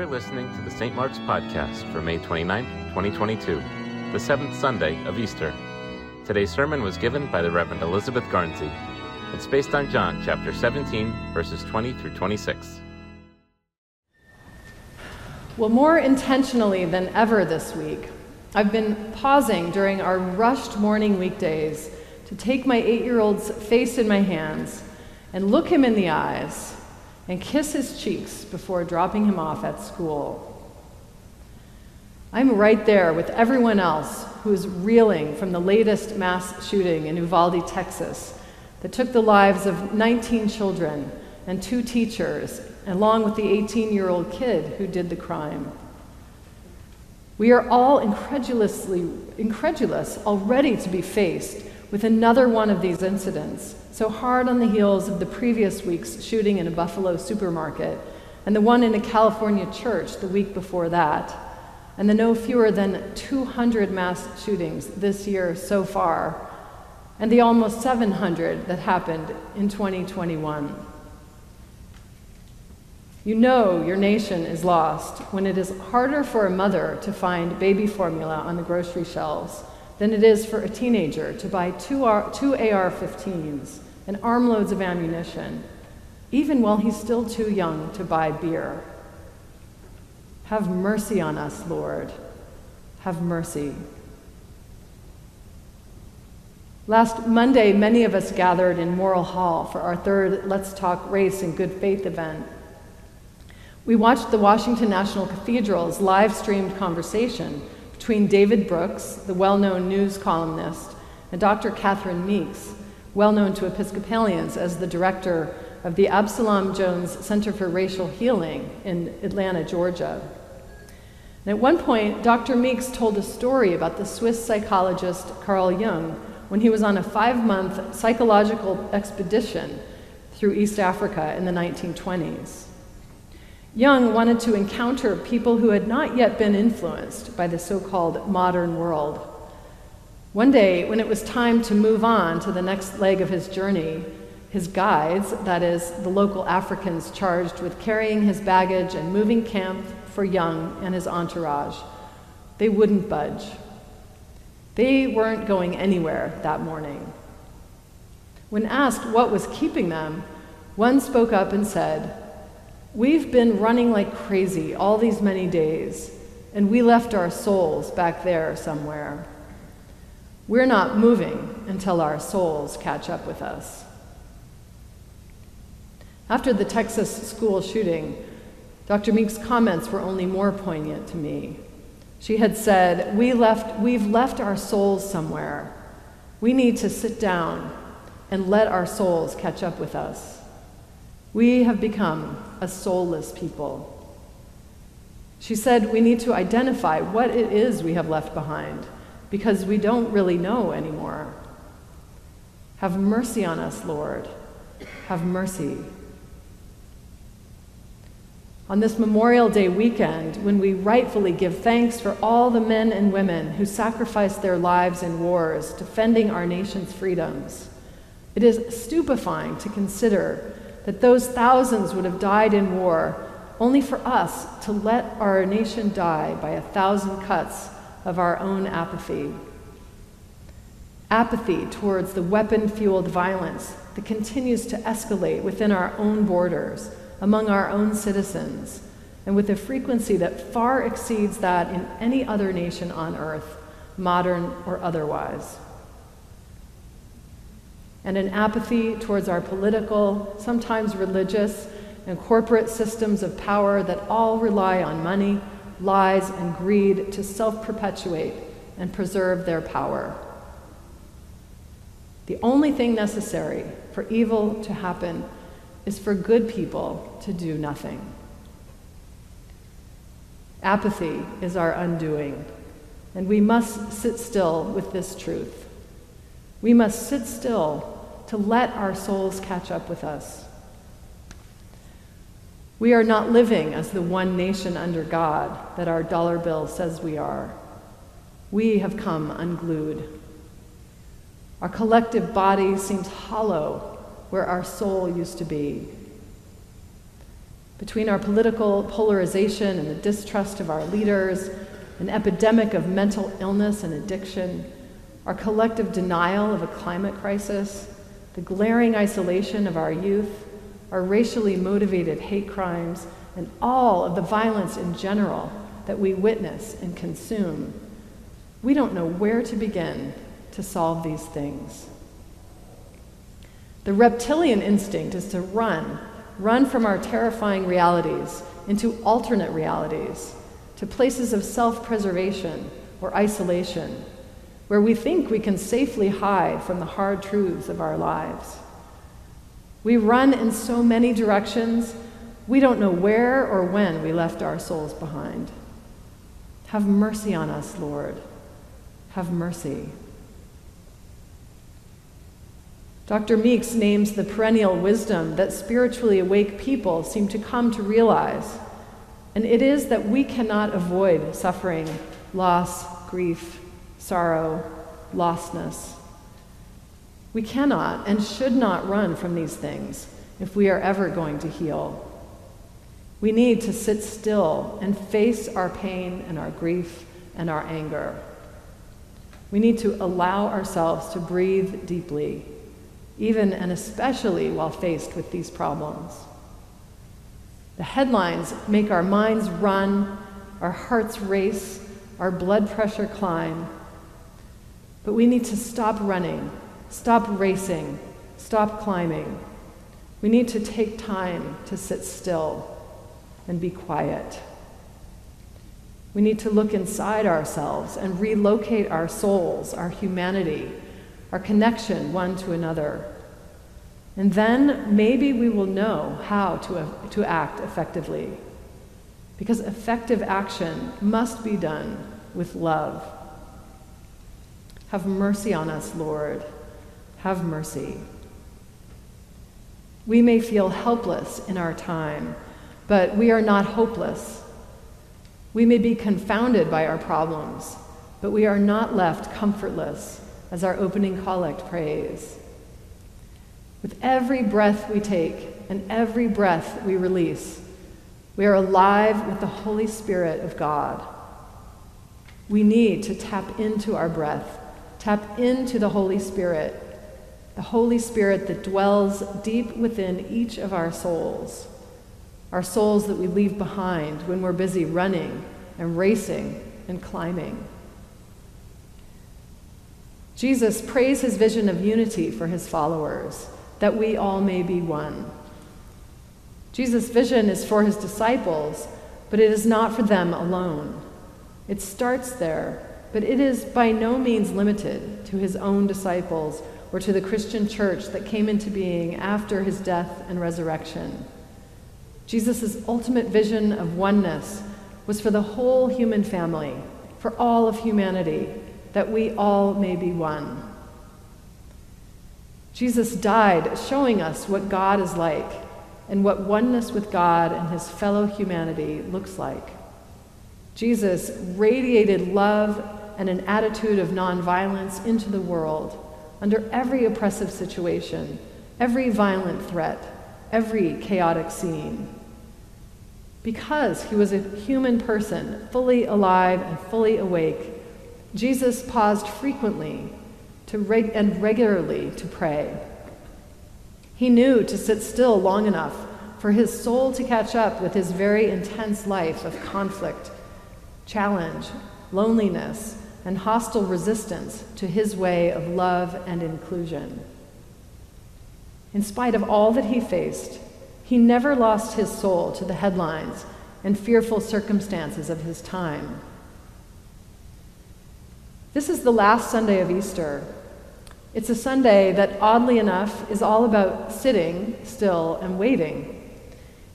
You're listening to the St. Mark's Podcast for May 29th, 2022, the seventh Sunday of Easter. Today's sermon was given by the Reverend Elizabeth Garnsey. It's based on John chapter 17, verses 20 through 26. Well, more intentionally than ever this week, I've been pausing during our rushed morning weekdays to take my eight year old's face in my hands and look him in the eyes and kiss his cheeks before dropping him off at school. I'm right there with everyone else who's reeling from the latest mass shooting in Uvalde, Texas, that took the lives of 19 children and two teachers, along with the 18 year old kid who did the crime. We are all incredulously incredulous already to be faced with another one of these incidents, so hard on the heels of the previous week's shooting in a Buffalo supermarket, and the one in a California church the week before that, and the no fewer than 200 mass shootings this year so far, and the almost 700 that happened in 2021. You know your nation is lost when it is harder for a mother to find baby formula on the grocery shelves than it is for a teenager to buy two, R- two AR 15s and armloads of ammunition, even while he's still too young to buy beer. Have mercy on us, Lord. Have mercy. Last Monday, many of us gathered in Morrill Hall for our third Let's Talk Race and Good Faith event. We watched the Washington National Cathedral's live streamed conversation between David Brooks, the well known news columnist, and Dr. Catherine Meeks, well known to Episcopalians as the director of the Absalom Jones Center for Racial Healing in Atlanta, Georgia. And at one point, Dr. Meeks told a story about the Swiss psychologist Carl Jung when he was on a five month psychological expedition through East Africa in the 1920s. Jung wanted to encounter people who had not yet been influenced by the so called modern world. One day, when it was time to move on to the next leg of his journey, his guides, that is, the local Africans charged with carrying his baggage and moving camp for Jung and his entourage, they wouldn't budge. They weren't going anywhere that morning. When asked what was keeping them, one spoke up and said, We've been running like crazy all these many days, and we left our souls back there somewhere. We're not moving until our souls catch up with us. After the Texas school shooting, Dr. Meek's comments were only more poignant to me. She had said, we left, We've left our souls somewhere. We need to sit down and let our souls catch up with us. We have become a soulless people. She said we need to identify what it is we have left behind because we don't really know anymore. Have mercy on us, Lord. Have mercy. On this Memorial Day weekend, when we rightfully give thanks for all the men and women who sacrificed their lives in wars defending our nation's freedoms, it is stupefying to consider that those thousands would have died in war, only for us to let our nation die by a thousand cuts of our own apathy. Apathy towards the weapon fueled violence that continues to escalate within our own borders, among our own citizens, and with a frequency that far exceeds that in any other nation on earth, modern or otherwise and an apathy towards our political, sometimes religious, and corporate systems of power that all rely on money, lies, and greed to self perpetuate and preserve their power. The only thing necessary for evil to happen is for good people to do nothing. Apathy is our undoing, and we must sit still with this truth. We must sit still to let our souls catch up with us. We are not living as the one nation under God that our dollar bill says we are. We have come unglued. Our collective body seems hollow where our soul used to be. between our political polarization and the distrust of our leaders, an epidemic of mental illness and addiction, our collective denial of a climate crisis, the glaring isolation of our youth, our racially motivated hate crimes, and all of the violence in general that we witness and consume, we don't know where to begin to solve these things. The reptilian instinct is to run, run from our terrifying realities into alternate realities, to places of self preservation or isolation, where we think we can safely hide from the hard truths of our lives. We run in so many directions, we don't know where or when we left our souls behind. Have mercy on us, Lord. Have mercy. Dr. Meeks names the perennial wisdom that spiritually awake people seem to come to realize, and it is that we cannot avoid suffering, loss, grief, sorrow, lostness. We cannot and should not run from these things if we are ever going to heal. We need to sit still and face our pain and our grief and our anger. We need to allow ourselves to breathe deeply even and especially while faced with these problems. The headlines make our minds run, our hearts race, our blood pressure climb. But we need to stop running, stop racing, stop climbing. We need to take time to sit still and be quiet. We need to look inside ourselves and relocate our souls, our humanity, our connection one to another. And then maybe we will know how to, to act effectively. Because effective action must be done with love. Have mercy on us, Lord. Have mercy. We may feel helpless in our time, but we are not hopeless. We may be confounded by our problems, but we are not left comfortless as our opening collect prays. With every breath we take and every breath we release, we are alive with the Holy Spirit of God. We need to tap into our breath, tap into the Holy Spirit, the Holy Spirit that dwells deep within each of our souls, our souls that we leave behind when we're busy running and racing and climbing. Jesus prays his vision of unity for his followers, that we all may be one. Jesus' vision is for his disciples, but it is not for them alone. It starts there, but it is by no means limited to his own disciples or to the Christian church that came into being after his death and resurrection. Jesus' ultimate vision of oneness was for the whole human family, for all of humanity, that we all may be one. Jesus died showing us what God is like and what oneness with God and his fellow humanity looks like. Jesus radiated love and an attitude of nonviolence into the world under every oppressive situation, every violent threat, every chaotic scene. Because he was a human person, fully alive and fully awake, Jesus paused frequently to reg- and regularly to pray. He knew to sit still long enough for his soul to catch up with his very intense life of conflict, challenge, loneliness, and hostile resistance to his way of love and inclusion. In spite of all that he faced, he never lost his soul to the headlines and fearful circumstances of his time. This is the last Sunday of Easter. It's a Sunday that, oddly enough, is all about sitting still and waiting.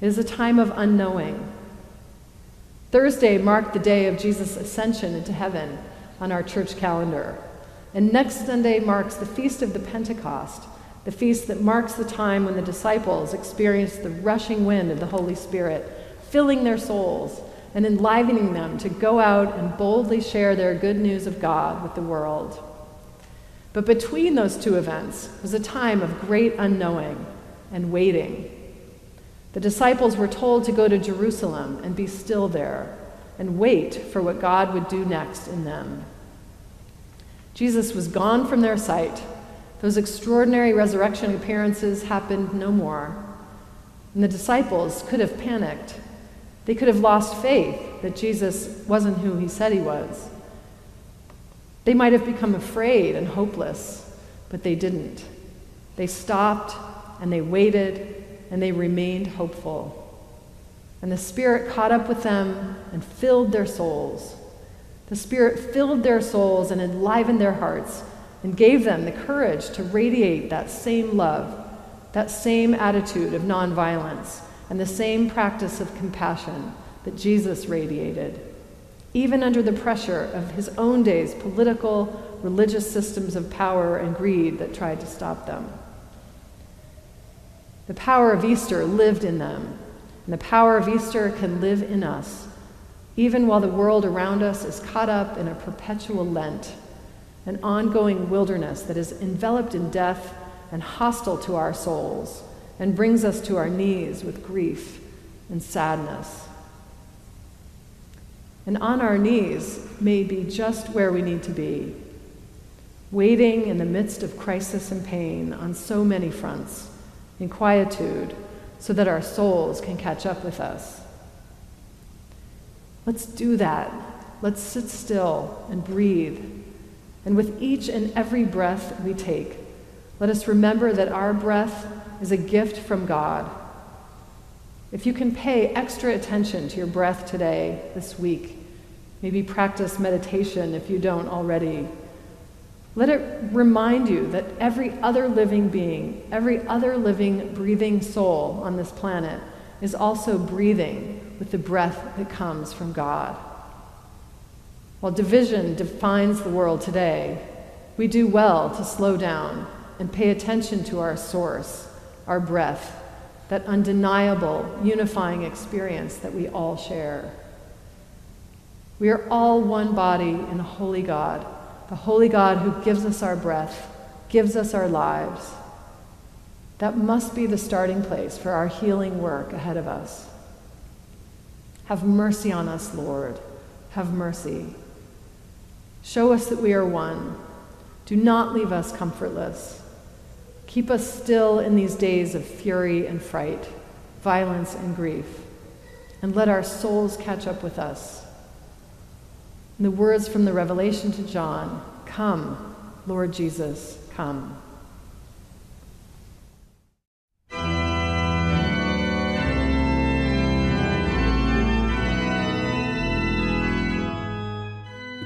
It is a time of unknowing. Thursday marked the day of Jesus' ascension into heaven on our church calendar. And next Sunday marks the Feast of the Pentecost, the feast that marks the time when the disciples experienced the rushing wind of the Holy Spirit, filling their souls and enlivening them to go out and boldly share their good news of God with the world. But between those two events was a time of great unknowing and waiting. The disciples were told to go to Jerusalem and be still there and wait for what God would do next in them. Jesus was gone from their sight. Those extraordinary resurrection appearances happened no more. And the disciples could have panicked. They could have lost faith that Jesus wasn't who he said he was. They might have become afraid and hopeless, but they didn't. They stopped and they waited and they remained hopeful. And the Spirit caught up with them and filled their souls. The Spirit filled their souls and enlivened their hearts and gave them the courage to radiate that same love, that same attitude of nonviolence, and the same practice of compassion that Jesus radiated, even under the pressure of his own day's political, religious systems of power and greed that tried to stop them. The power of Easter lived in them, and the power of Easter can live in us, even while the world around us is caught up in a perpetual Lent, an ongoing wilderness that is enveloped in death and hostile to our souls, and brings us to our knees with grief and sadness. And on our knees may be just where we need to be, waiting in the midst of crisis and pain on so many fronts in quietude so that our souls can catch up with us. Let's do that. Let's sit still and breathe. And with each and every breath we take, let us remember that our breath is a gift from God. If you can pay extra attention to your breath today, this week, maybe practice meditation if you don't already let it remind you that every other living being, every other living, breathing soul on this planet is also breathing with the breath that comes from God. While division defines the world today, we do well to slow down and pay attention to our source, our breath, that undeniable, unifying experience that we all share. We are all one body in a holy God the holy God who gives us our breath, gives us our lives. That must be the starting place for our healing work ahead of us. Have mercy on us, Lord. Have mercy. Show us that we are one. Do not leave us comfortless. Keep us still in these days of fury and fright, violence and grief, and let our souls catch up with us In the words from the Revelation to John Come, Lord Jesus, come.